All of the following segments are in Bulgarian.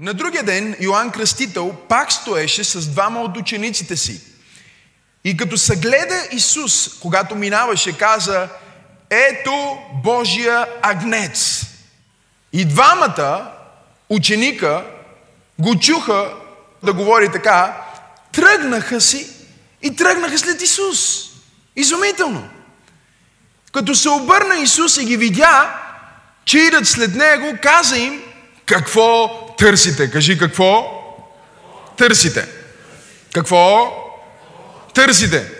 На другия ден Йоанн Кръстител пак стоеше с двама от учениците си. И като съгледа Исус, когато минаваше, каза, ето Божия агнец. И двамата ученика го чуха да говори така, тръгнаха си и тръгнаха след Исус. Изумително. Като се обърна Исус и ги видя, че идат след Него, каза им, какво търсите? Кажи какво? Търсите. Какво? Търсите.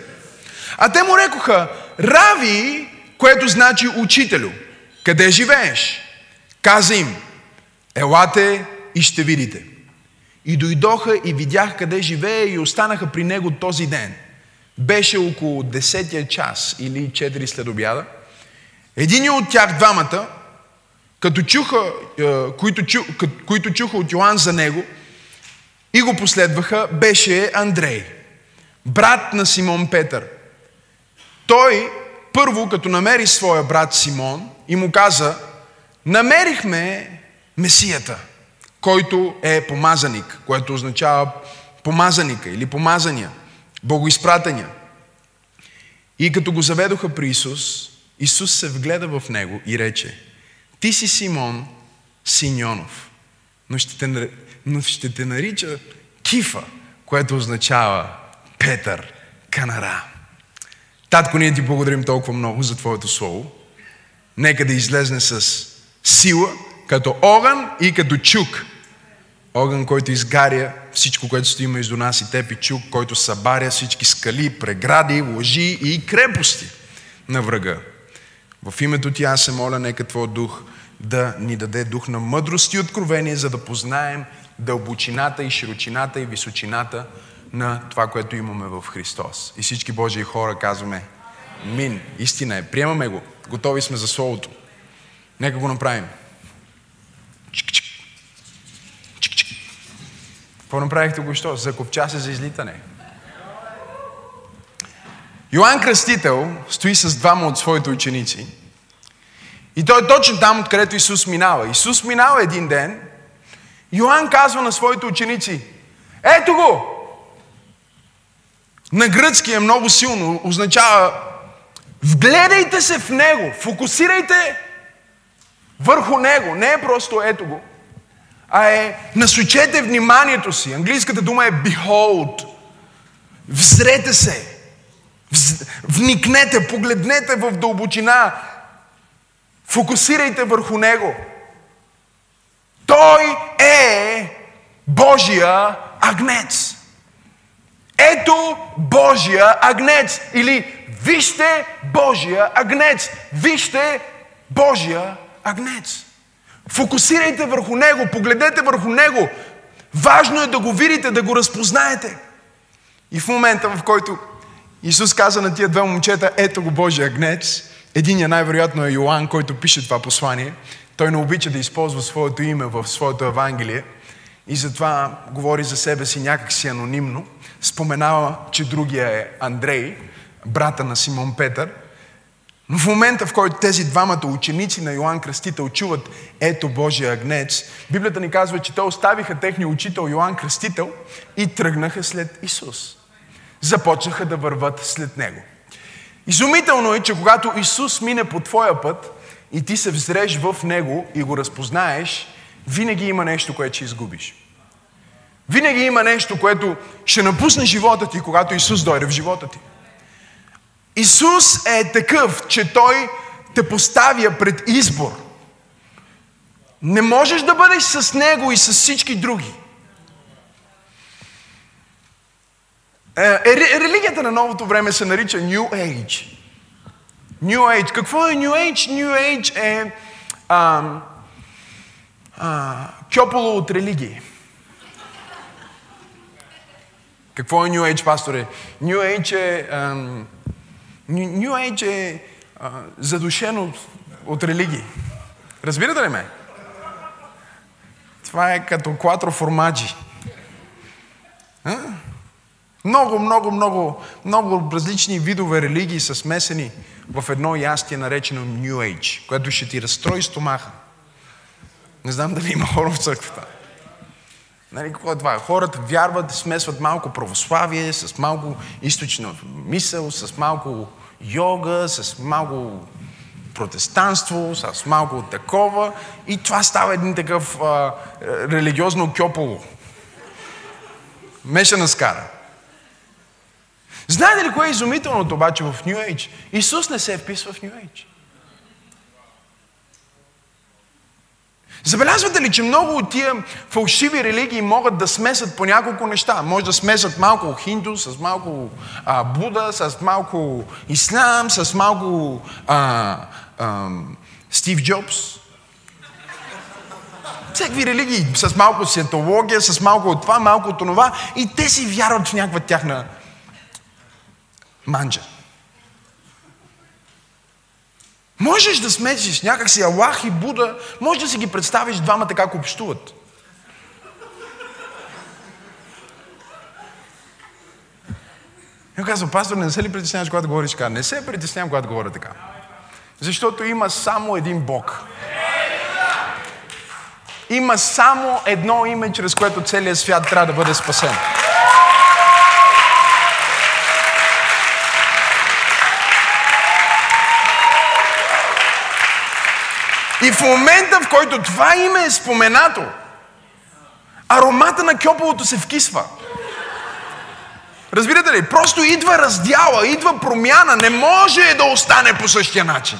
А те му рекоха, Рави, което значи учителю, къде живееш? Каза им, елате и ще видите. И дойдоха и видях къде живее и останаха при него този ден. Беше около 10 час или 4 след обяда. Един от тях двамата, като чуха, е, които, чу, които чуха от Йоанн за него и го последваха, беше Андрей, брат на Симон Петър. Той първо, като намери своя брат Симон и му каза, намерихме Месията, който е помазаник, което означава помазаника или помазания, богоизпратения. И като го заведоха при Исус, Исус се вгледа в него и рече, ти си Симон Синьонов, но ще те, но ще те нарича Кифа, което означава Петър Канара. Татко, ние ти благодарим толкова много за Твоето Слово. Нека да излезне с сила, като огън и като чук. Огън, който изгаря всичко, което стои между нас и теб и чук, който събаря всички скали, прегради, лъжи и крепости на врага. В името Ти аз се моля, нека Твой дух да ни даде дух на мъдрост и откровение, за да познаем дълбочината и широчината и височината на това, което имаме в Христос. И всички Божии хора казваме Мин. Истина е. Приемаме го. Готови сме за Словото. Нека го направим. Чик-чик. Чик-чик. Какво направихте го що? Закопча се за излитане. Йоанн Кръстител стои с двама от своите ученици и той е точно там, откъдето Исус минава. Исус минава един ден. Йоанн казва на своите ученици, ето го! На гръцки е много силно, означава вгледайте се в Него, фокусирайте върху Него. Не е просто ето го, а е насочете вниманието си. Английската дума е behold. Взрете се. Вникнете, погледнете в дълбочина. Фокусирайте върху Него. Той е Божия агнец. Ето Божия агнец. Или вижте Божия агнец. Вижте Божия агнец. Фокусирайте върху Него, погледнете върху Него. Важно е да го видите, да го разпознаете. И в момента, в който Исус каза на тия две момчета, ето го Божия агнец, Единият най-вероятно е Йоанн, който пише това послание. Той не обича да използва своето име в своето Евангелие и затова говори за себе си някакси анонимно. Споменава, че другия е Андрей, брата на Симон Петър. Но в момента, в който тези двамата ученици на Йоанн Кръстител чуват ето Божия агнец, Библията ни казва, че те оставиха техния учител Йоанн Кръстител и тръгнаха след Исус. Започнаха да върват след Него. Изумително е, че когато Исус мине по твоя път и ти се взреш в Него и го разпознаеш, винаги има нещо, което ще изгубиш. Винаги има нещо, което ще напусне живота ти, когато Исус дойде в живота ти. Исус е такъв, че Той те поставя пред избор. Не можеш да бъдеш с Него и с всички други. Е, е, религията на новото време се нарича New Age. New Age. Какво е New Age? New Age е а, а, кьополо от религии. Какво е New Age, пасторе? New Age е, а, New Age е а, задушено от религии. Разбирате ли ме? Това е като кватро формаджи. А? Много, много, много, много различни видове религии са смесени в едно ястие, наречено New Age, което ще ти разстрои стомаха. Не знам дали има хора в църквата. Нали, какво е това? Хората вярват, смесват малко православие с малко източна мисъл, с малко йога, с малко протестанство, с малко такова и това става един такъв а, религиозно кьополо. Мешана скара. Знаете ли кое е изумителното обаче в Нью Ейдж? Исус не се е вписва в Нью Ейдж. Забелязвате ли, че много от тия фалшиви религии могат да смесат по няколко неща? Може да смесат малко хинду, с малко а, Буда, с малко ислам, с малко а, а, Стив Джобс. Всеки религии, с малко сиентология, с малко от това, малко от това. И те си вярват в някаква тяхна манджа. Можеш да смесиш някакси Аллах и Буда, може да си ги представиш двамата как общуват. И казва, пастор, не се ли притесняваш, когато говориш така? Не се притеснявам, когато говоря така. Защото има само един Бог. Има само едно име, чрез което целият свят трябва да бъде спасен. И в момента, в който това име е споменато, аромата на кьоповото се вкисва. Разбирате ли? Просто идва раздяла, идва промяна. Не може да остане по същия начин.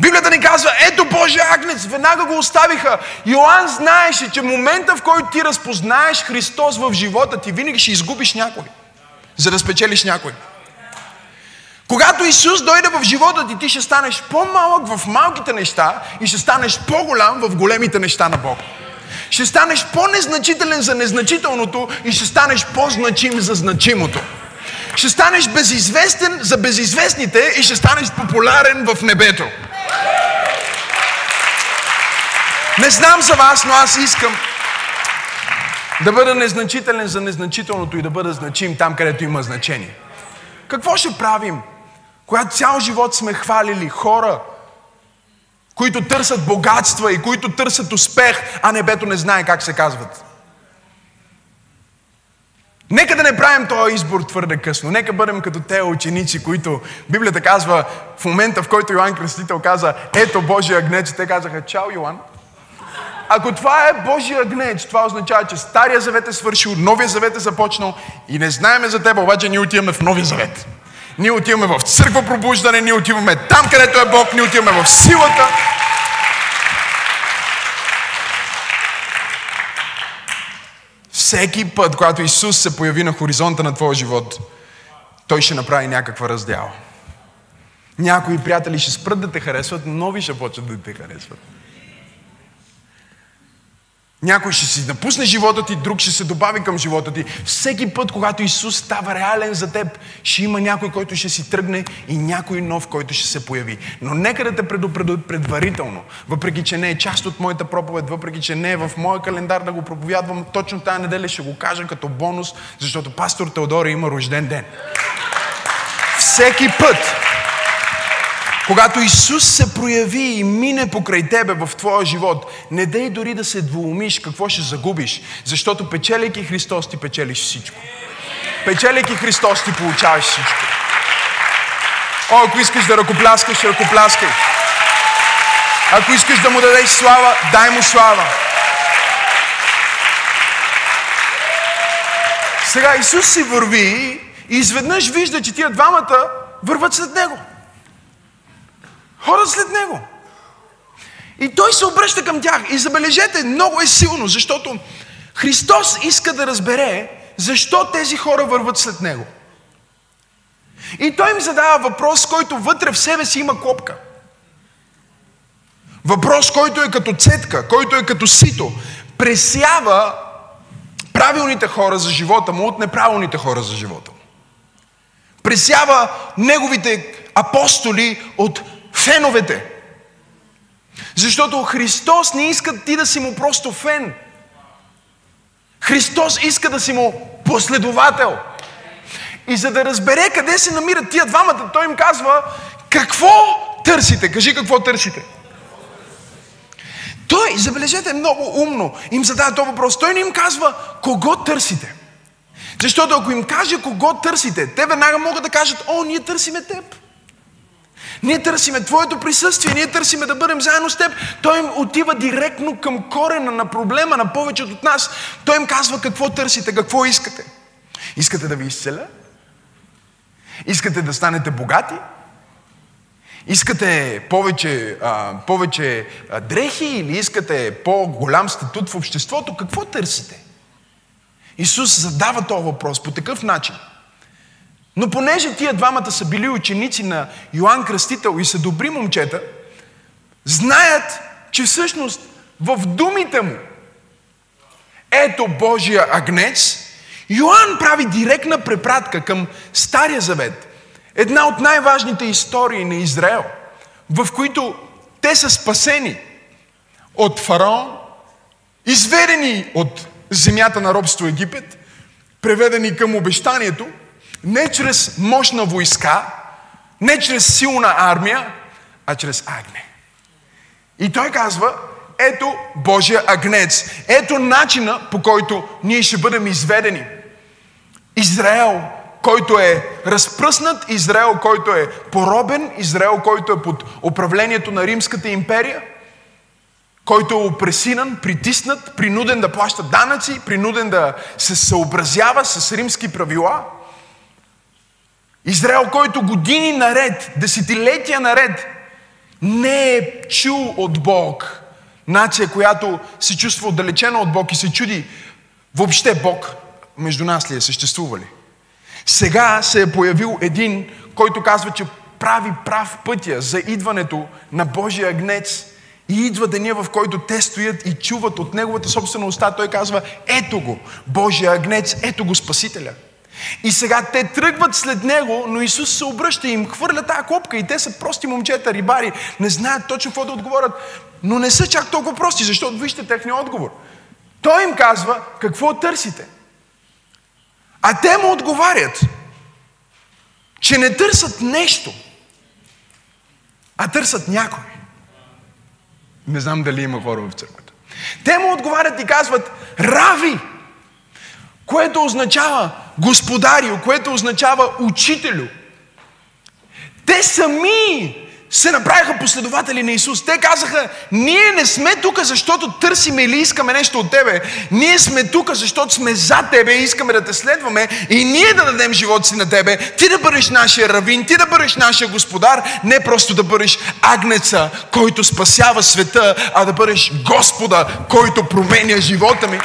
Библията ни казва, ето Божия агнец, веднага го оставиха. Йоанн знаеше, че момента, в който ти разпознаеш Христос в живота ти, винаги ще изгубиш някой, за да спечелиш някой. Когато Исус дойде в живота ти, ти ще станеш по-малък в малките неща и ще станеш по-голям в големите неща на Бог. Ще станеш по-незначителен за незначителното и ще станеш по-значим за значимото. Ще станеш безизвестен за безизвестните и ще станеш популярен в небето. Не знам за вас, но аз искам да бъда незначителен за незначителното и да бъда значим там, където има значение. Какво ще правим, когато цял живот сме хвалили хора, които търсят богатства и които търсят успех, а небето не знае как се казват? Нека да не правим този избор твърде късно. Нека бъдем като те ученици, които Библията казва в момента, в който Йоанн Кръстител каза, ето Божия гнец, те казаха, чао Йоанн. Ако това е Божия гнеч, това означава, че Стария завет е свършил, Новия завет е започнал и не знаеме за теб, обаче ние отиваме в Новия завет. Ние отиваме в църква пробуждане, ние отиваме там, където е Бог, ние отиваме в силата. Всеки път, когато Исус се появи на хоризонта на твоя живот, Той ще направи някаква раздяла. Някои приятели ще спрат да те харесват, нови ще почват да те харесват. Някой ще си напусне живота ти, друг ще се добави към живота ти. Всеки път, когато Исус става реален за теб, ще има някой, който ще си тръгне и някой нов, който ще се появи. Но нека да те предупредя предварително, въпреки че не е част от моята проповед, въпреки че не е в моя календар да го проповядвам, точно тази неделя ще го кажа като бонус, защото пастор Теодора има рожден ден. Всеки път, когато Исус се прояви и мине покрай тебе в твоя живот, не дей дори да се двоумиш какво ще загубиш, защото печелейки Христос ти печелиш всичко. Печелейки Христос ти получаваш всичко. О, ако искаш да ръкопляскаш, ръкопляскай. Ако искаш да му дадеш слава, дай му слава. Сега Исус си върви и изведнъж вижда, че тия двамата върват след него. Хора след него. И той се обръща към тях. И забележете, много е силно, защото Христос иска да разбере защо тези хора върват след него. И той им задава въпрос, който вътре в себе си има копка. Въпрос, който е като цетка, който е като сито. Пресява правилните хора за живота му от неправилните хора за живота му. Пресява неговите апостоли от феновете. Защото Христос не иска ти да си му просто фен. Христос иска да си му последовател. И за да разбере къде се намират тия двамата, той им казва, какво търсите? Кажи какво търсите. Той, забележете, много умно им задава този въпрос. Той не им казва кого търсите. Защото ако им каже кого търсите, те веднага могат да кажат, о, ние търсиме теб. Ние търсиме Твоето присъствие, ние търсиме да бъдем заедно с Теб. Той им отива директно към корена на проблема на повечето от нас. Той им казва какво търсите, какво искате. Искате да ви изцеля? Искате да станете богати? Искате повече, а, повече а, дрехи или искате по-голям статут в обществото? Какво търсите? Исус задава този въпрос по такъв начин. Но понеже тия двамата са били ученици на Йоанн Кръстител и са добри момчета, знаят, че всъщност в думите му ето Божия агнец, Йоанн прави директна препратка към Стария Завет. Една от най-важните истории на Израел, в които те са спасени от фараон, изведени от земята на робство Египет, преведени към обещанието, не чрез мощна войска, не чрез силна армия, а чрез агне. И той казва, ето Божия агнец. Ето начина по който ние ще бъдем изведени. Израел, който е разпръснат, Израел, който е поробен, Израел, който е под управлението на Римската империя, който е опресинан, притиснат, принуден да плаща данъци, принуден да се съобразява с римски правила. Израел, който години наред, десетилетия наред, не е чул от Бог. Нация, която се чувства отдалечена от Бог и се чуди въобще Бог между нас ли е, съществува ли. Сега се е появил един, който казва, че прави прав пътя за идването на Божия агнец и идва деня, в който те стоят и чуват от неговата собствена уста. Той казва, ето го, Божия агнец, ето го Спасителя. И сега те тръгват след него, но Исус се обръща и им хвърля тази клопка и те са прости момчета, рибари, не знаят точно какво да отговорят, но не са чак толкова прости, защото вижте техния отговор. Той им казва, какво търсите? А те му отговарят, че не търсят нещо, а търсят някой. Не знам дали има хора в църквата. Те му отговарят и казват, Рави, което означава господарио, което означава учителю. Те сами се направиха последователи на Исус. Те казаха, ние не сме тук, защото търсиме или искаме нещо от Тебе. Ние сме тук, защото сме за Тебе и искаме да Те следваме и ние да дадем живота си на Тебе. Ти да бъдеш нашия равин, Ти да бъдеш нашия господар, не просто да бъдеш агнеца, който спасява света, а да бъдеш Господа, който променя живота ми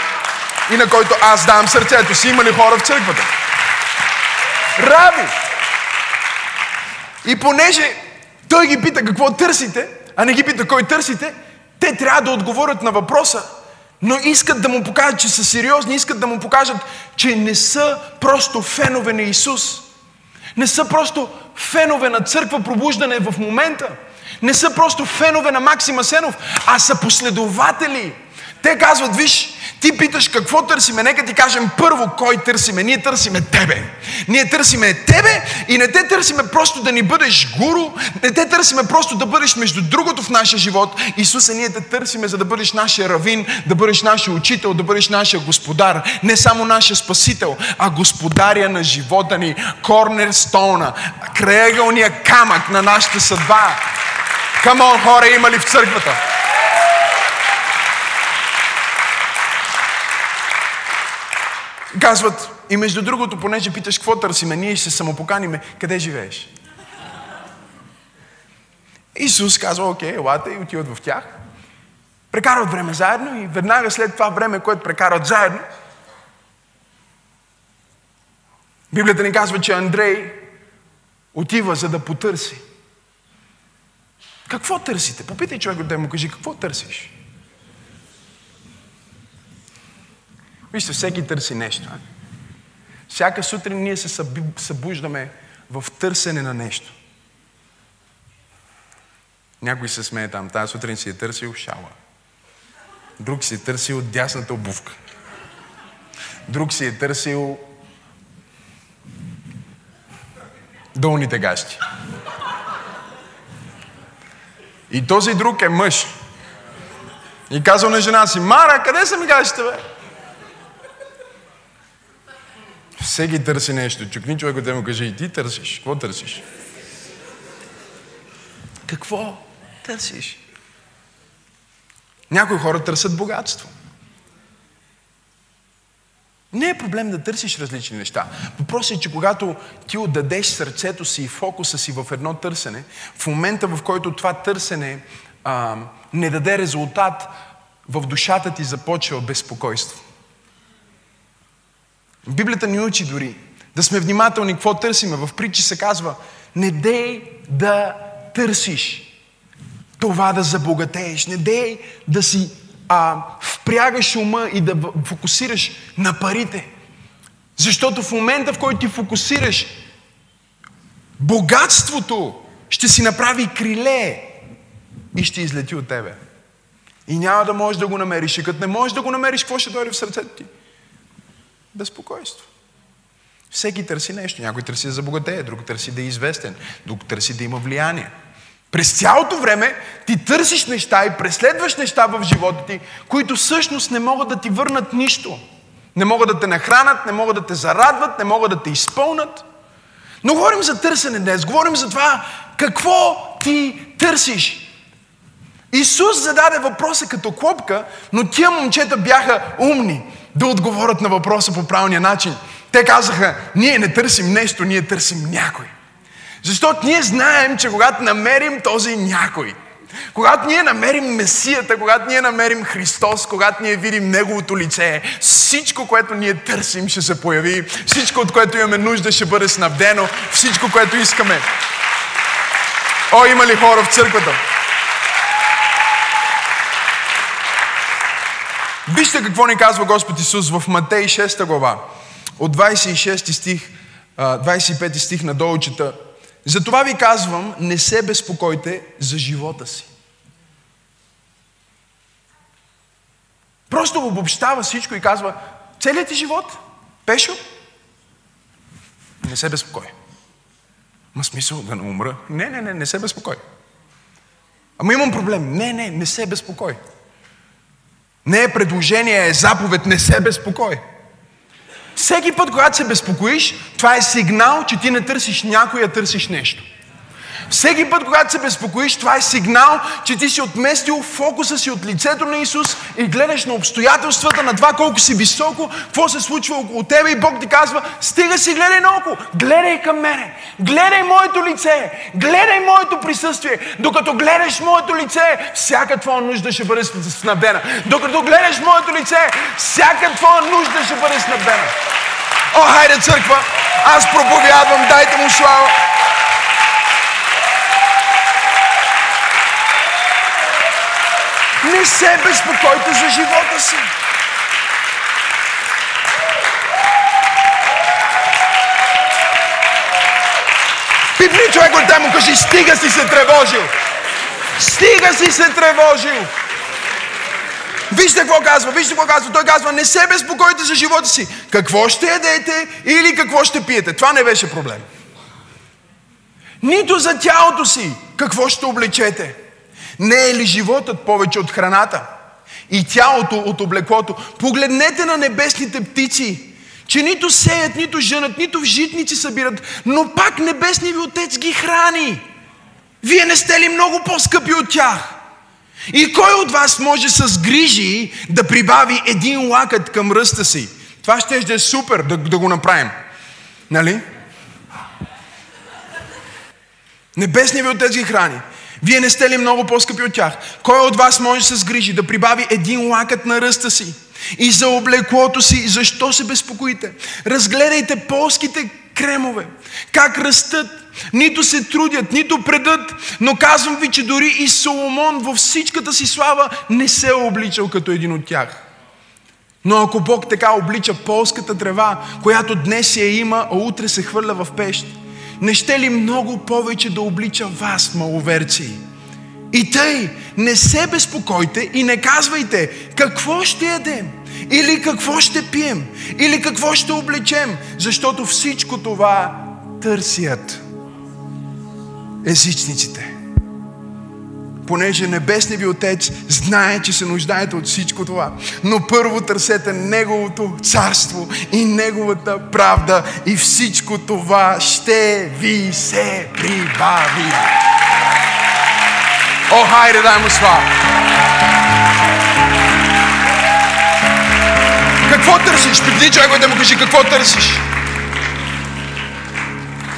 и на който аз давам сърцето си. Има ли хора в църквата? Раби! И понеже той ги пита какво търсите, а не ги пита кой търсите, те трябва да отговорят на въпроса, но искат да му покажат, че са сериозни, искат да му покажат, че не са просто фенове на Исус. Не са просто фенове на църква пробуждане в момента. Не са просто фенове на Максима Сенов, а са последователи. Те казват, виж, ти питаш какво търсиме. Нека ти кажем първо кой търсиме. Ние търсиме Тебе. Ние търсиме Тебе и не те търсиме просто да ни бъдеш гуру, не те търсиме просто да бъдеш между другото в нашия живот. Исусе, ние те търсиме за да бъдеш нашия равин, да бъдеш нашия учител, да бъдеш нашия господар. Не само нашия спасител, а господаря на живота ни, корнерстоуна, краегълния камък на нашата съдба. Камон, хора, има ли в църквата? Казват, и между другото, понеже питаш какво търсиме, ние ще се самопоканиме, къде живееш? Исус казва, окей, елате и отиват в тях. Прекарват време заедно и веднага след това време, което прекарат заедно, Библията ни казва, че Андрей отива за да потърси. Какво търсите? Попитай човек да му кажи, какво търсиш? Вижте, всеки търси нещо. Всяка сутрин ние се събуждаме в търсене на нещо. Някой се смее там. Тази сутрин си е търсил шала. Друг си е търсил дясната обувка. Друг си е търсил долните гащи. И този друг е мъж. И казал на жена си, Мара, къде са ми гащите, бе? Всеки търси нещо. Чукни човек да му каже, и ти търсиш. Какво търсиш? Какво търсиш? Някои хора търсят богатство. Не е проблем да търсиш различни неща. Въпросът е, че когато ти отдадеш сърцето си и фокуса си в едно търсене, в момента в който това търсене а, не даде резултат, в душата ти започва безпокойство. Библията ни учи дори да сме внимателни какво търсиме. В притчи се казва, не дей да търсиш това да забогатееш, не дей да си а, впрягаш ума и да фокусираш на парите. Защото в момента, в който ти фокусираш, богатството ще си направи криле и ще излети от тебе. И няма да можеш да го намериш. И като не можеш да го намериш, какво ще дойде в сърцето ти? Безпокойство. Всеки търси нещо. Някой търси да забогатее, друг търси да е известен, друг търси да има влияние. През цялото време ти търсиш неща и преследваш неща в живота ти, които всъщност не могат да ти върнат нищо. Не могат да те нахранат, не могат да те зарадват, не могат да те изпълнат. Но говорим за търсене днес. Говорим за това какво ти търсиш. Исус зададе въпроса като клопка, но тия момчета бяха умни да отговорят на въпроса по правилния начин. Те казаха, ние не търсим нещо, ние търсим някой. Защото ние знаем, че когато намерим този някой, когато ние намерим Месията, когато ние намерим Христос, когато ние видим Неговото лице, всичко, което ние търсим, ще се появи. Всичко, от което имаме нужда, ще бъде снабдено. Всичко, което искаме. О, има ли хора в църквата? Вижте какво ни казва Господ Исус в Матей 6 глава. От 26 стих, 25 стих надолу чета. Затова ви казвам, не се безпокойте за живота си. Просто обобщава всичко и казва, целият ти живот, Пешо, не се безпокой. Ма смисъл да не умра? Не, не, не, не се безпокой. Ама имам проблем. Не, не, не се безпокой. Не е предложение, е заповед, не се безпокой. Всеки път, когато се безпокоиш, това е сигнал, че ти не търсиш някой, а търсиш нещо. Всеки път, когато се безпокоиш, това е сигнал, че ти си отместил фокуса си от лицето на Исус и гледаш на обстоятелствата, на това колко си високо, какво се случва около тебе и Бог ти казва, стига си, гледай наоколо, гледай към мене, гледай моето лице, гледай моето присъствие. Докато гледаш моето лице, всяка твоя нужда ще бъде снабдена. Докато гледаш моето лице, всяка твоя нужда ще бъде снабдена. О, хайде църква, аз проповядвам, дайте му слава. Не се безпокойте за живота си. Пипни човек от му кажи, стига си се тревожил. Стига си се тревожил. Вижте какво казва, вижте какво казва. Той казва, не се безпокойте за живота си. Какво ще ядете или какво ще пиете. Това не беше проблем. Нито за тялото си, какво ще облечете. Не е ли животът повече от храната? И тялото от облеклото. Погледнете на небесните птици, че нито сеят, нито женат, нито в житници събират, но пак небесният ви отец ги храни. Вие не сте ли много по-скъпи от тях? И кой от вас може с грижи да прибави един лакът към ръста си? Това ще е супер да, да го направим. Нали? Небесният ви отец ги храни. Вие не сте ли много по-скъпи от тях? Кой от вас може да се сгрижи да прибави един лакът на ръста си? И за облеклото си, защо се безпокоите? Разгледайте полските кремове, как растат, нито се трудят, нито предат, но казвам ви, че дори и Соломон във всичката си слава не се е обличал като един от тях. Но ако Бог така облича полската трева, която днес я има, а утре се хвърля в пещ, не ще ли много повече да облича вас, маловерци? И тъй, не се безпокойте и не казвайте какво ще ядем, или какво ще пием, или какво ще облечем, защото всичко това търсят езичниците. Понеже Небесният ви Отец знае, че се нуждаете от всичко това. Но първо търсете Неговото царство и Неговата правда и всичко това ще ви се прибави. О, хайде, дай му слава! Какво търсиш? Преди човек да му кажи какво търсиш.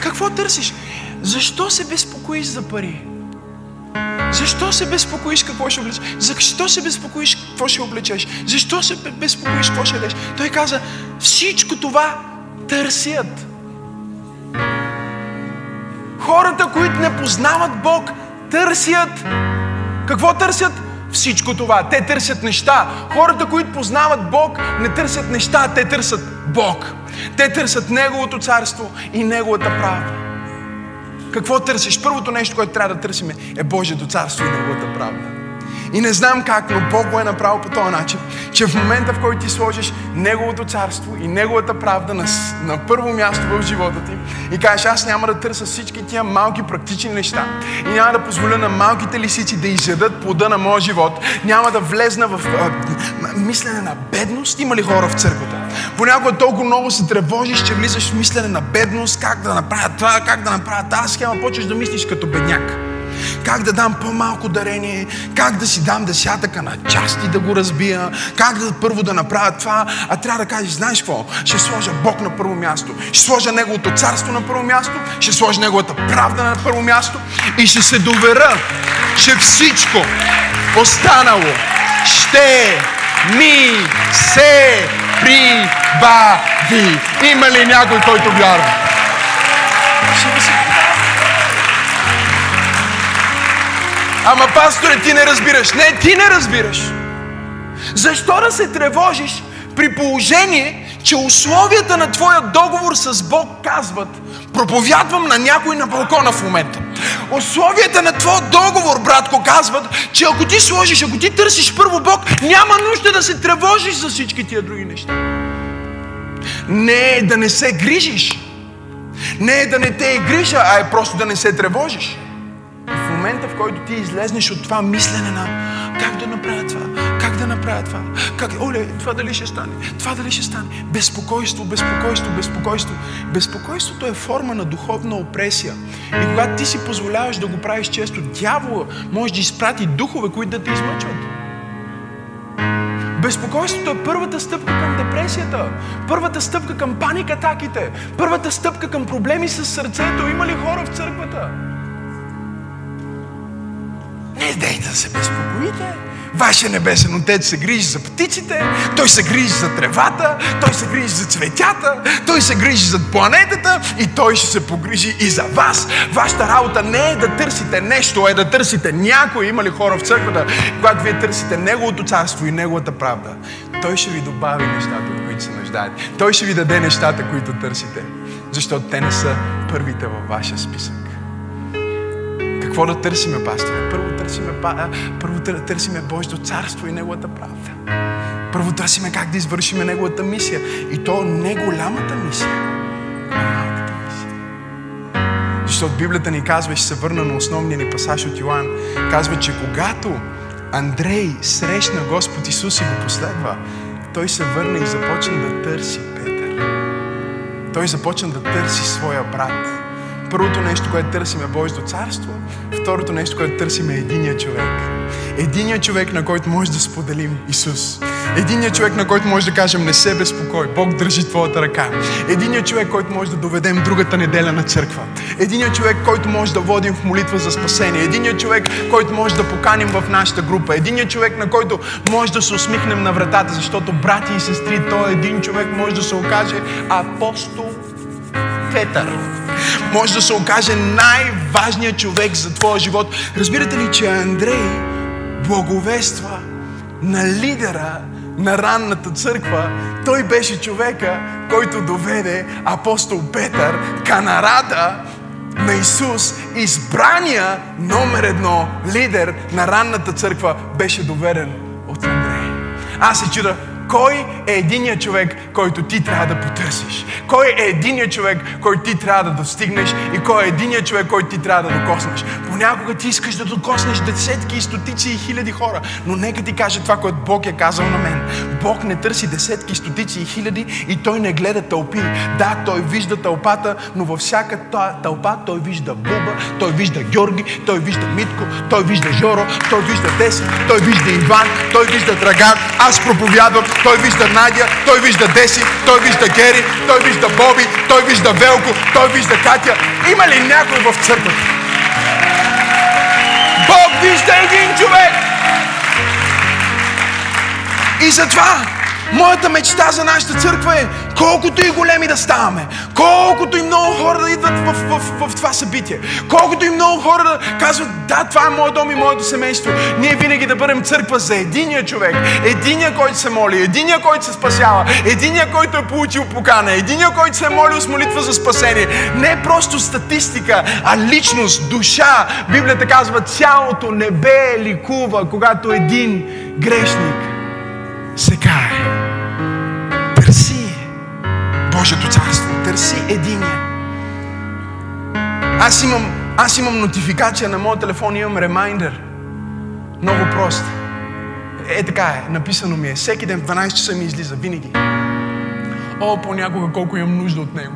Какво търсиш? Защо се безпокоиш за пари? Защо се безпокоиш какво ще облечеш? Защо се безпокоиш какво ще облечеш? Защо се безпокоиш какво ще ядеш? Той каза, всичко това търсят. Хората, които не познават Бог, търсят. Какво търсят? Всичко това. Те търсят неща. Хората, които познават Бог, не търсят неща, те търсят Бог. Те търсят Неговото царство и Неговата правда. Какво търсиш? Първото нещо, което трябва да търсим е Божието царство и Неговата правда. И не знам как, но Бог го е направил по този начин, че в момента, в който ти сложиш Неговото царство и Неговата правда на, на първо място в живота ти и кажеш, аз няма да търся всички тия малки практични неща и няма да позволя на малките лисици да изядат плода на моя живот, няма да влезна в а, мислене на бедност. Има ли хора в църквата? Понякога толкова много се тревожиш, че влизаш в мислене на бедност, как да направя това, как да направя тази схема, почваш да мислиш като бедняк. Как да дам по-малко дарение, как да си дам десятъка на части да го разбия, как да първо да направя това, а трябва да кажеш, знаеш какво? Ще сложа Бог на първо място, ще сложа Неговото царство на първо място, ще сложа Неговата правда на първо място и ще се довера, че всичко останало ще ми се прибави. Има ли някой, който вярва? Ама, пасторе, ти не разбираш. Не, ти не разбираш. Защо да се тревожиш при положение, че условията на твоя договор с Бог казват, проповядвам на някой на балкона в момента. Условията на твоя договор, братко, казват, че ако ти сложиш, ако ти търсиш първо Бог, няма нужда да се тревожиш за всички тия други неща. Не е да не се грижиш. Не е да не те е грижа, а е просто да не се тревожиш момента, в който ти излезнеш от това мислене на как да направя това, направя това, как, оле, това дали ще стане, това дали ще стане. Безпокойство, безпокойство, безпокойство. Безпокойството е форма на духовна опресия. И когато ти си позволяваш да го правиш често, дявола може да изпрати духове, които да те измъчват. Безпокойството е първата стъпка към депресията, първата стъпка към паникатаките, първата стъпка към проблеми с сърцето. Има ли хора в църквата? Не дейте да се безпокоите. Вашия небесен отец се грижи за птиците, той се грижи за тревата, той се грижи за цветята, той се грижи за планетата и той ще се погрижи и за вас. Вашата работа не е да търсите нещо, е да търсите някой. Има ли хора в църквата, когато вие търсите Неговото царство и Неговата правда? Той ще ви добави нещата, от които се нуждаете. Той ще ви даде нещата, които търсите, защото те не са първите във вашия списък. Какво да търсиме, пасторе? Първо търсиме, първо търсиме Божието царство и Неговата правда. Първо търсиме как да извършиме Неговата мисия. И то не голямата мисия. Защото Библията ни казва, ще се върна на основния ни пасаж от Йоан, казва, че когато Андрей срещна Господ Исус и го последва, той се върна и започна да търси Петър. Той започна да търси своя брат. Първото нещо, което търсим е Божието царство. Второто нещо, което търсим е единия човек. Единият човек, на който може да споделим Исус. Единият човек, на който може да кажем не се безпокой, Бог държи твоята ръка. Единият човек, който може да доведем другата неделя на църква. Единият човек, който може да водим в молитва за спасение. Единият човек, който може да поканим в нашата група. Единият човек, на който може да се усмихнем на вратата, защото брати и сестри, той един човек може да се окаже апостол Петър може да се окаже най-важният човек за твоя живот. Разбирате ли, че Андрей благовества на лидера на ранната църква, той беше човека, който доведе апостол Петър, канарада на Исус, избрания номер едно лидер на ранната църква, беше доведен от Андрей. Аз се чуда, Кой е единият човек, който ти трябва да потърсиш? Кой е единият човек, който ти трябва да достигнеш? И кой е единият човек, който ти трябва да докоснеш? Понякога ти искаш да докоснеш десетки и стотици и хиляди хора, но нека ти кажа това, което Бог е казал на мен. Бог не търси десетки, стотици и хиляди и Той не гледа тълпи. Да, Той вижда тълпата, но във всяка тълпа Той вижда Буба, Той вижда Георги, Той вижда Митко, Той вижда Жоро, Той вижда Деси, Той вижда Иван, Той вижда Драган. Аз проповядвам, Той вижда Надя, Той вижда Деси, Той вижда Гери, Той вижда Боби, Той вижда Велко, Той вижда Катя. Има ли някой в църквата? Бог вижда един човек! И затова Моята мечта за нашата църква е колкото и големи да ставаме, колкото и много хора да идват в, в, в, в това събитие, колкото и много хора да казват, да, това е моят дом и моето семейство, ние винаги да бъдем църква за единия човек, единия, който се моли, единия, който се спасява, единия, който е получил покана, единия, който се е молил с молитва за спасение. Не просто статистика, а личност, душа. Библията казва, цялото небе ликува, когато един грешник се кае. Търси Божието царство. Търси единия. Аз имам, аз имам нотификация на моят телефон, имам ремайндър. Много прост. Е така е, написано ми е. Всеки ден в 12 часа ми излиза, винаги. О, понякога колко имам нужда от него.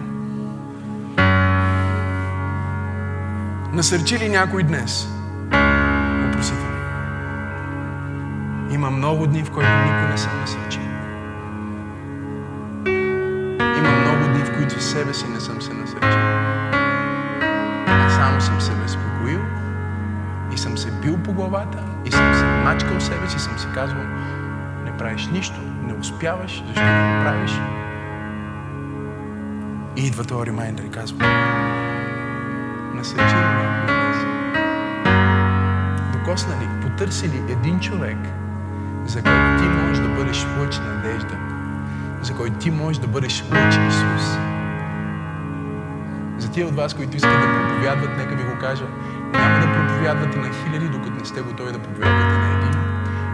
Насърчи ли някой днес? Има много дни, в които никой не съм насърчил. Има много дни, в които себе си не съм се насърчил. А само съм се безпокоил и съм се бил по главата и съм се мачкал себе си, съм си казвал, не правиш нищо, не успяваш, защо не правиш? И идва този ремайндър и казва, насърчи ли Докосна ли, потърси ли един човек, за който ти можеш да бъдеш лъч надежда, за който ти можеш да бъдеш лъч Исус. За тия от вас, които искат да проповядват, нека ви го кажа, няма да проповядвате на хиляди, докато не сте готови да проповядвате на един.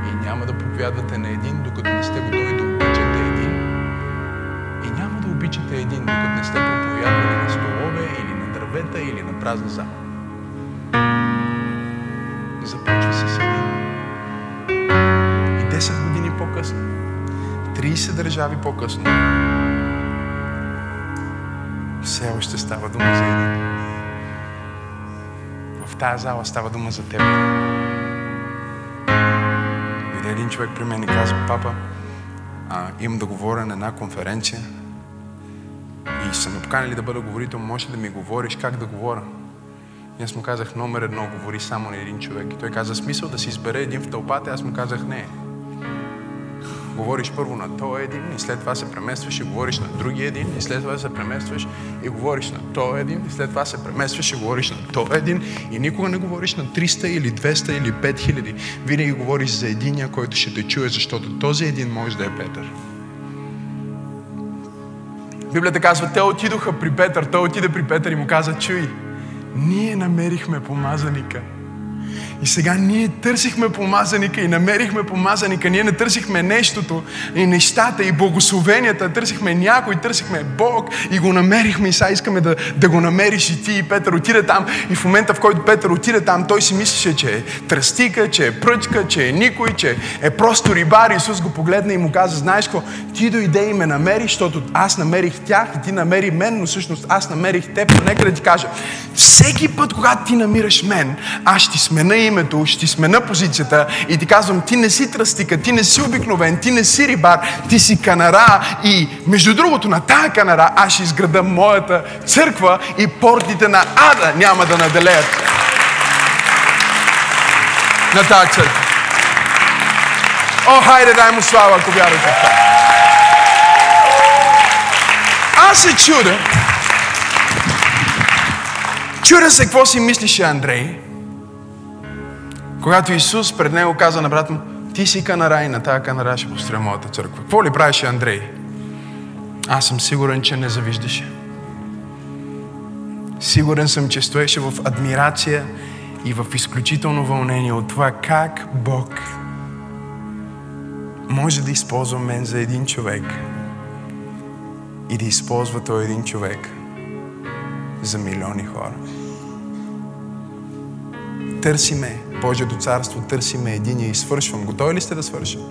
И няма да проповядвате на един, докато не сте готови да обичате един. И няма да обичате един, докато не сте проповядвали на столове или на дървета или на празна зала. 30 държави по-късно, все още става дума за един. В тази зала става дума за теб. Дойде един човек при мен и казва, папа, а, имам да говоря на една конференция и са ме поканили да бъда говорител, може да ми говориш как да говоря. И аз му казах, номер едно, говори само на един човек. И той каза, смисъл да си избере един в тълпата. Аз му казах, не говориш първо на този един и след това се преместваш и говориш на другия един и след това се преместваш и говориш на този един и след това се преместваш и говориш на този един и никога не говориш на 300 или 200 или 5000. Винаги говориш за единия, който ще те чуе, защото този един може да е Петър. Библията казва, те отидоха при Петър, той отиде при Петър и му каза, чуй, ние намерихме помазаника – и сега ние търсихме помазаника и намерихме помазаника. Ние не търсихме нещото и нещата и благословенията. Търсихме някой, търсихме Бог и го намерихме. И сега искаме да, да го намериш и ти. И Петър отиде там. И в момента, в който Петър отиде там, той си мислеше, че е тръстика, че е пръчка, че е никой, че е просто рибар. Исус го погледна и му каза, знаеш какво, ти дойде и ме намери, защото аз намерих тях и ти намери мен, но всъщност аз намерих теб. Нека да ти кажа, всеки път, когато ти намираш мен, аз ще смена името, ще смена позицията и ти казвам, ти не си тръстика, ти не си обикновен, ти не си рибар, ти си канара и между другото на тая канара аз ще изграда моята църква и портите на ада няма да наделеят на тази църква. О, хайде, дай му слава, ако вярвате. Аз се чудя, чудя се какво си мислише Андрей, когато Исус пред него каза на брат му, ти си канара и на тази канара ще построя моята църква. Какво ли правеше Андрей? Аз съм сигурен, че не завиждаше. Сигурен съм, че стоеше в адмирация и в изключително вълнение от това как Бог може да използва мен за един човек и да използва той един човек за милиони хора. Търси ме, Божието царство, търси ме единия и свършвам. Готови ли сте да свършим?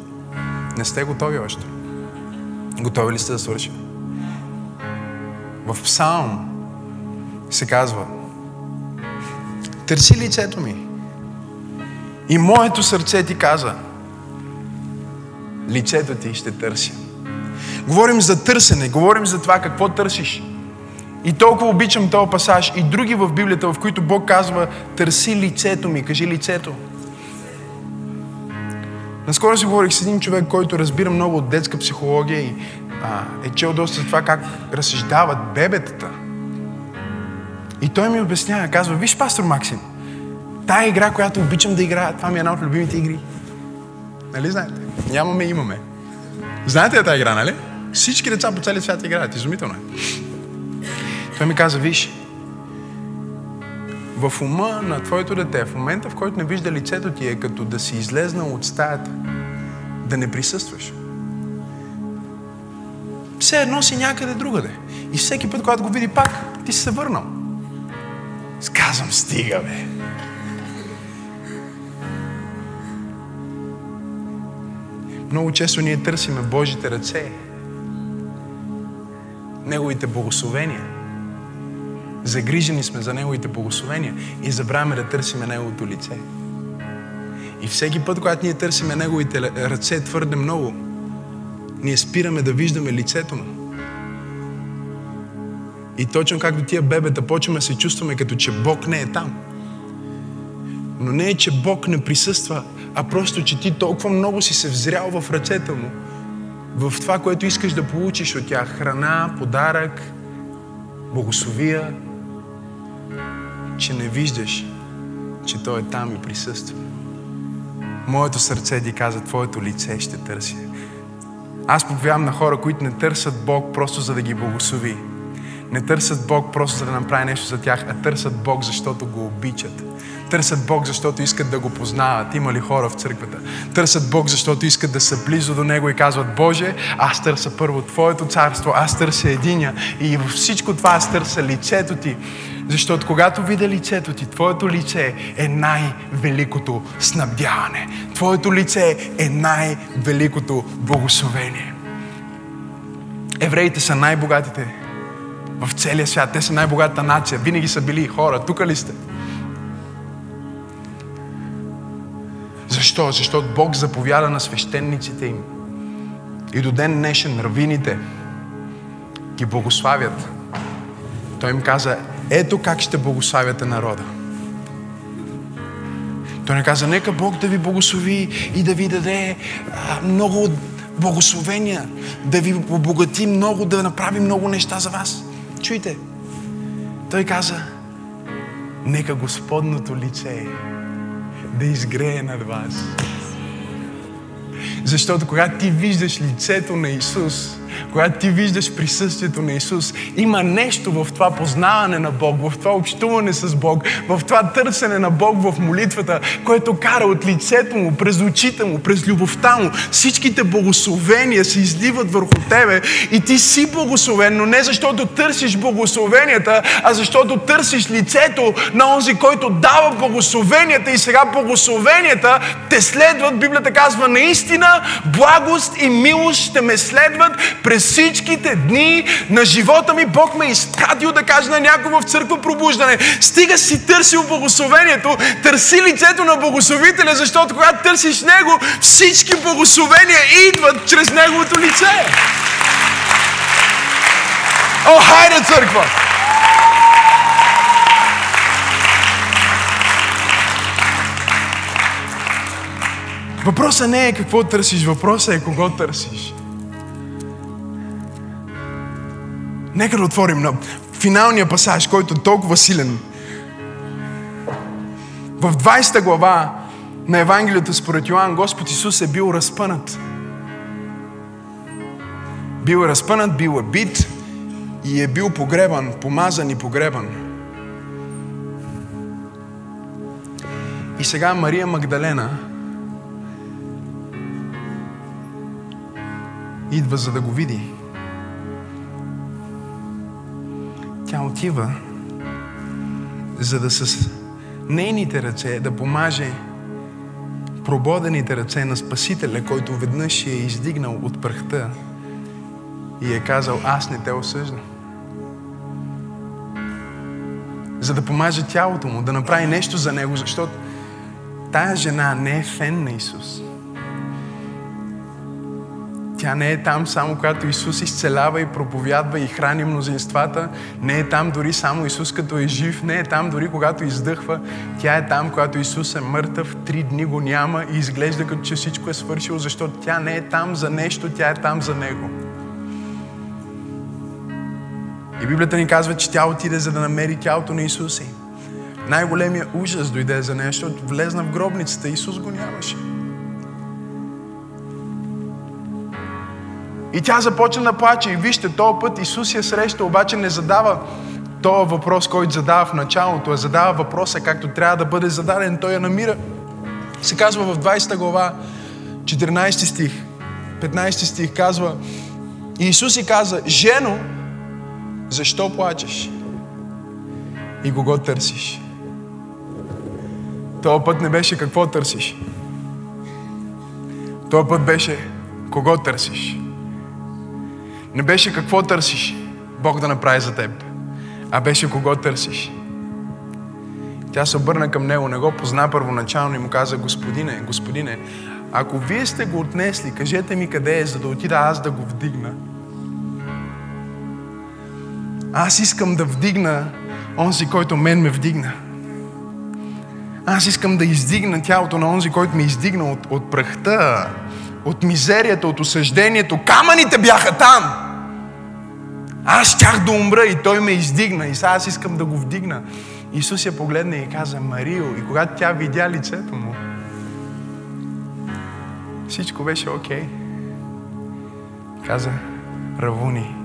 Не сте готови още. Готови ли сте да свършим? В Псалм се казва Търси лицето ми. И моето сърце ти каза Лицето ти ще търся. Говорим за търсене, говорим за това какво търсиш. И толкова обичам този пасаж и други в Библията, в които Бог казва Търси лицето ми, кажи лицето. Наскоро си говорих с един човек, който разбира много от детска психология и а, е чел доста това как разсъждават бебетата. И той ми обяснява, казва, виж, пастор Максим, тая игра, която обичам да играя, това ми е една от любимите игри. Нали знаете? Нямаме, имаме. Знаете ли тази игра, нали? Всички деца по целия свят играят. Изумително е. Той ми каза, виж, в ума на твоето дете, в момента в който не вижда лицето ти, е като да си излезнал от стаята, да не присъстваш. Все едно си някъде другаде. И всеки път, когато го види пак, ти си се върнал. Сказвам, стига, бе. Много често ние търсиме Божите ръце, Неговите благословения. Загрижени сме за Неговите благословения и забравяме да търсиме Неговото лице. И всеки път, когато ние търсиме Неговите ръце твърде много, ние спираме да виждаме лицето Му. И точно както тия бебета почваме да се чувстваме като че Бог не е там. Но не е, че Бог не присъства, а просто, че ти толкова много си се взрял в ръцете Му, в това, което искаш да получиш от тях. Храна, подарък, благословия, че не виждаш, че Той е там и присъства. Моето сърце ти каза, Твоето лице ще търси. Аз повярвам на хора, които не търсят Бог просто за да ги благослови. Не търсят Бог просто за да направи нещо за тях, а търсят Бог, защото го обичат. Търсят Бог, защото искат да го познават. Има ли хора в църквата? Търсят Бог, защото искат да са близо до Него и казват, Боже, аз търся първо Твоето царство, аз търся единя и във всичко това аз търся лицето Ти. Защото когато видя лицето ти, твоето лице е най-великото снабдяване. Твоето лице е най-великото благословение. Евреите са най-богатите в целия свят. Те са най-богатата нация. Винаги са били хора. Тук ли сте? Защо? Защото Бог заповяда на свещениците им. И до ден днешен равините ги благославят. Той им каза, ето как ще благославяте народа. Той не каза, нека Бог да ви благослови и да ви даде а, много благословения, да ви обогати много, да направи много неща за вас. Чуйте, той каза, нека Господното лице да изгрее над вас. Защото когато ти виждаш лицето на Исус, когато ти виждаш присъствието на Исус, има нещо в това познаване на Бог, в това общуване с Бог, в това търсене на Бог в молитвата, което кара от лицето му, през очите му, през любовта му. Всичките благословения се изливат върху тебе и ти си благословен, но не защото търсиш благословенията, а защото търсиш лицето на онзи, който дава благословенията и сега благословенията те следват. Библията казва наистина благост и милост ще ме следват през всичките дни на живота ми. Бог ме е изпратил да каже на някой в църква пробуждане. Стига си търсил благословението, търси лицето на благословителя, защото когато търсиш Него, всички благословения идват чрез Неговото лице. О, хайде църква! Въпросът не е какво търсиш, въпросът е кого търсиш. Нека да отворим на финалния пасаж, който е толкова силен. В 20 глава на Евангелието според Йоанн Господ Исус е бил разпънат. Бил е разпънат, бил е бит и е бил погребан, помазан и погребан. И сега Мария Магдалена идва за да го види. Тя отива, за да с нейните ръце да помаже прободените ръце на Спасителя, който веднъж е издигнал от пръхта и е казал, аз не те осъждам. За да помаже тялото му, да направи нещо за него, защото тая жена не е фен на Исус. Тя не е там само когато Исус изцелява и проповядва и храни мнозинствата. Не е там дори само Исус като е жив. Не е там дори когато издъхва. Тя е там, когато Исус е мъртъв, три дни го няма и изглежда като че всичко е свършило, защото тя не е там за нещо, тя е там за Него. И Библията ни казва, че тя отиде за да намери тялото на Исус. Най-големия ужас дойде за нея, защото влезна в гробницата, Исус го нямаше. И тя започна да плаче. И вижте, този път Исус я среща, обаче не задава този въпрос, който задава в началото, а задава въпроса както трябва да бъде зададен. Той я намира. Се казва в 20 глава, 14 стих, 15 стих, казва и Исус и каза, жено, защо плачеш? И кого търсиш? Този път не беше какво търсиш. Този път беше кого търсиш. Не беше какво търсиш Бог да направи за теб, а беше кого търсиш. Тя се обърна към него, не го позна първоначално и му каза, Господине, Господине, ако вие сте го отнесли, кажете ми къде е, за да отида аз да го вдигна. Аз искам да вдигна онзи, който мен ме вдигна. Аз искам да издигна тялото на онзи, който ме издигна от, от прахта, от мизерията, от осъждението. Камъните бяха там. Аз щях да умра и той ме издигна и сега аз искам да го вдигна. Исус я погледна и каза Марио. И когато тя видя лицето му, всичко беше окей. Okay. Каза Равуни,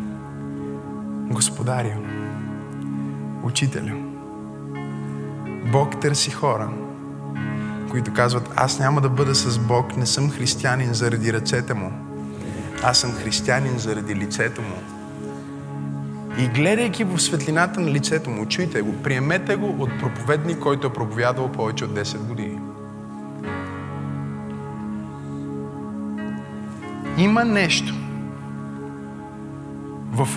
Господарио, Учителю. Бог търси хора, които казват, аз няма да бъда с Бог, не съм християнин заради ръцете му. Аз съм християнин заради лицето му. И гледайки в светлината на лицето му, чуйте го, приемете го от проповедник, който е проповядал повече от 10 години. Има нещо в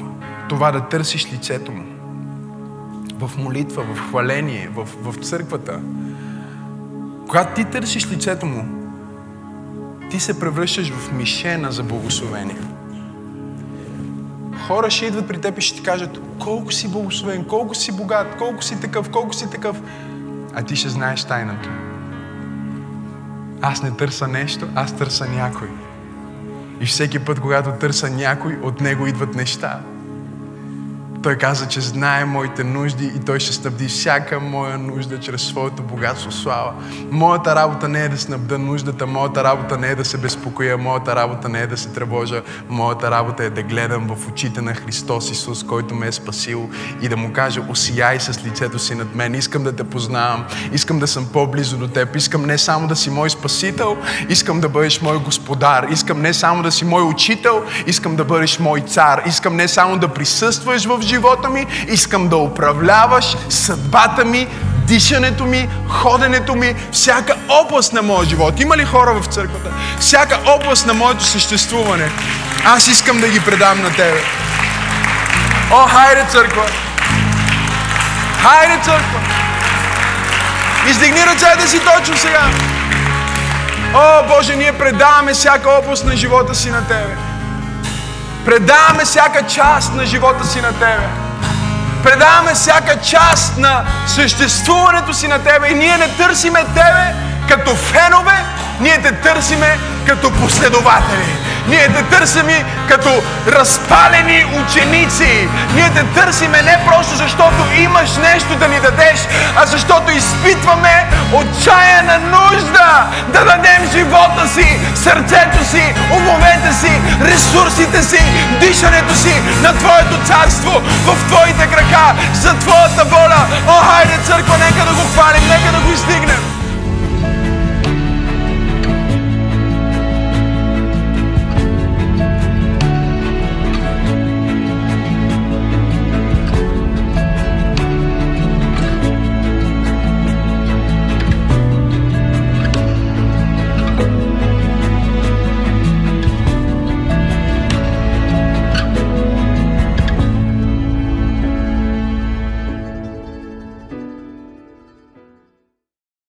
това да търсиш лицето му. В молитва, в хваление, в, в църквата. Когато ти търсиш лицето му, ти се превръщаш в мишена за благословение хора ще идват при теб и ще ти кажат колко си благословен, колко си богат, колко си такъв, колко си такъв. А ти ще знаеш тайната. Аз не търся нещо, аз търся някой. И всеки път, когато търся някой, от него идват неща. Той каза, че знае моите нужди и Той ще снабди всяка моя нужда чрез своето богатство слава. Моята работа не е да снабда нуждата, моята работа не е да се безпокоя, моята работа не е да се тревожа, моята работа е да гледам в очите на Христос Исус, който ме е спасил и да му кажа, осияй с лицето си над мен, искам да те познавам, искам да съм по-близо до теб, искам не само да си мой спасител, искам да бъдеш мой господар, искам не само да си мой учител, искам да бъдеш мой цар, искам не само да присъстваш в живота, живота ми, искам да управляваш съдбата ми, дишането ми, ходенето ми, всяка област на моя живот. Има ли хора в църквата? Всяка област на моето съществуване. Аз искам да ги предам на тебе. О, хайде църква! Хайде църква! Издигни ръцете си точно сега! О, Боже, ние предаваме всяка област на живота си на Тебе. Предаваме всяка част на живота си на Тебе. Предаваме всяка част на съществуването си на Тебе. И ние не търсиме Тебе като фенове, ние те търсиме като последователи. Ние те търсиме като разпалени ученици. Ние те търсиме не просто защото имаш нещо да ни дадеш, а защото изпитваме отчаяна нужда да дадем живота си, сърцето си, умовете си, ресурсите си, дишането си на Твоето царство, в Твоите крака, за Твоята воля. О, хайде, църква, нека да го хвалим, нека да го издигнем.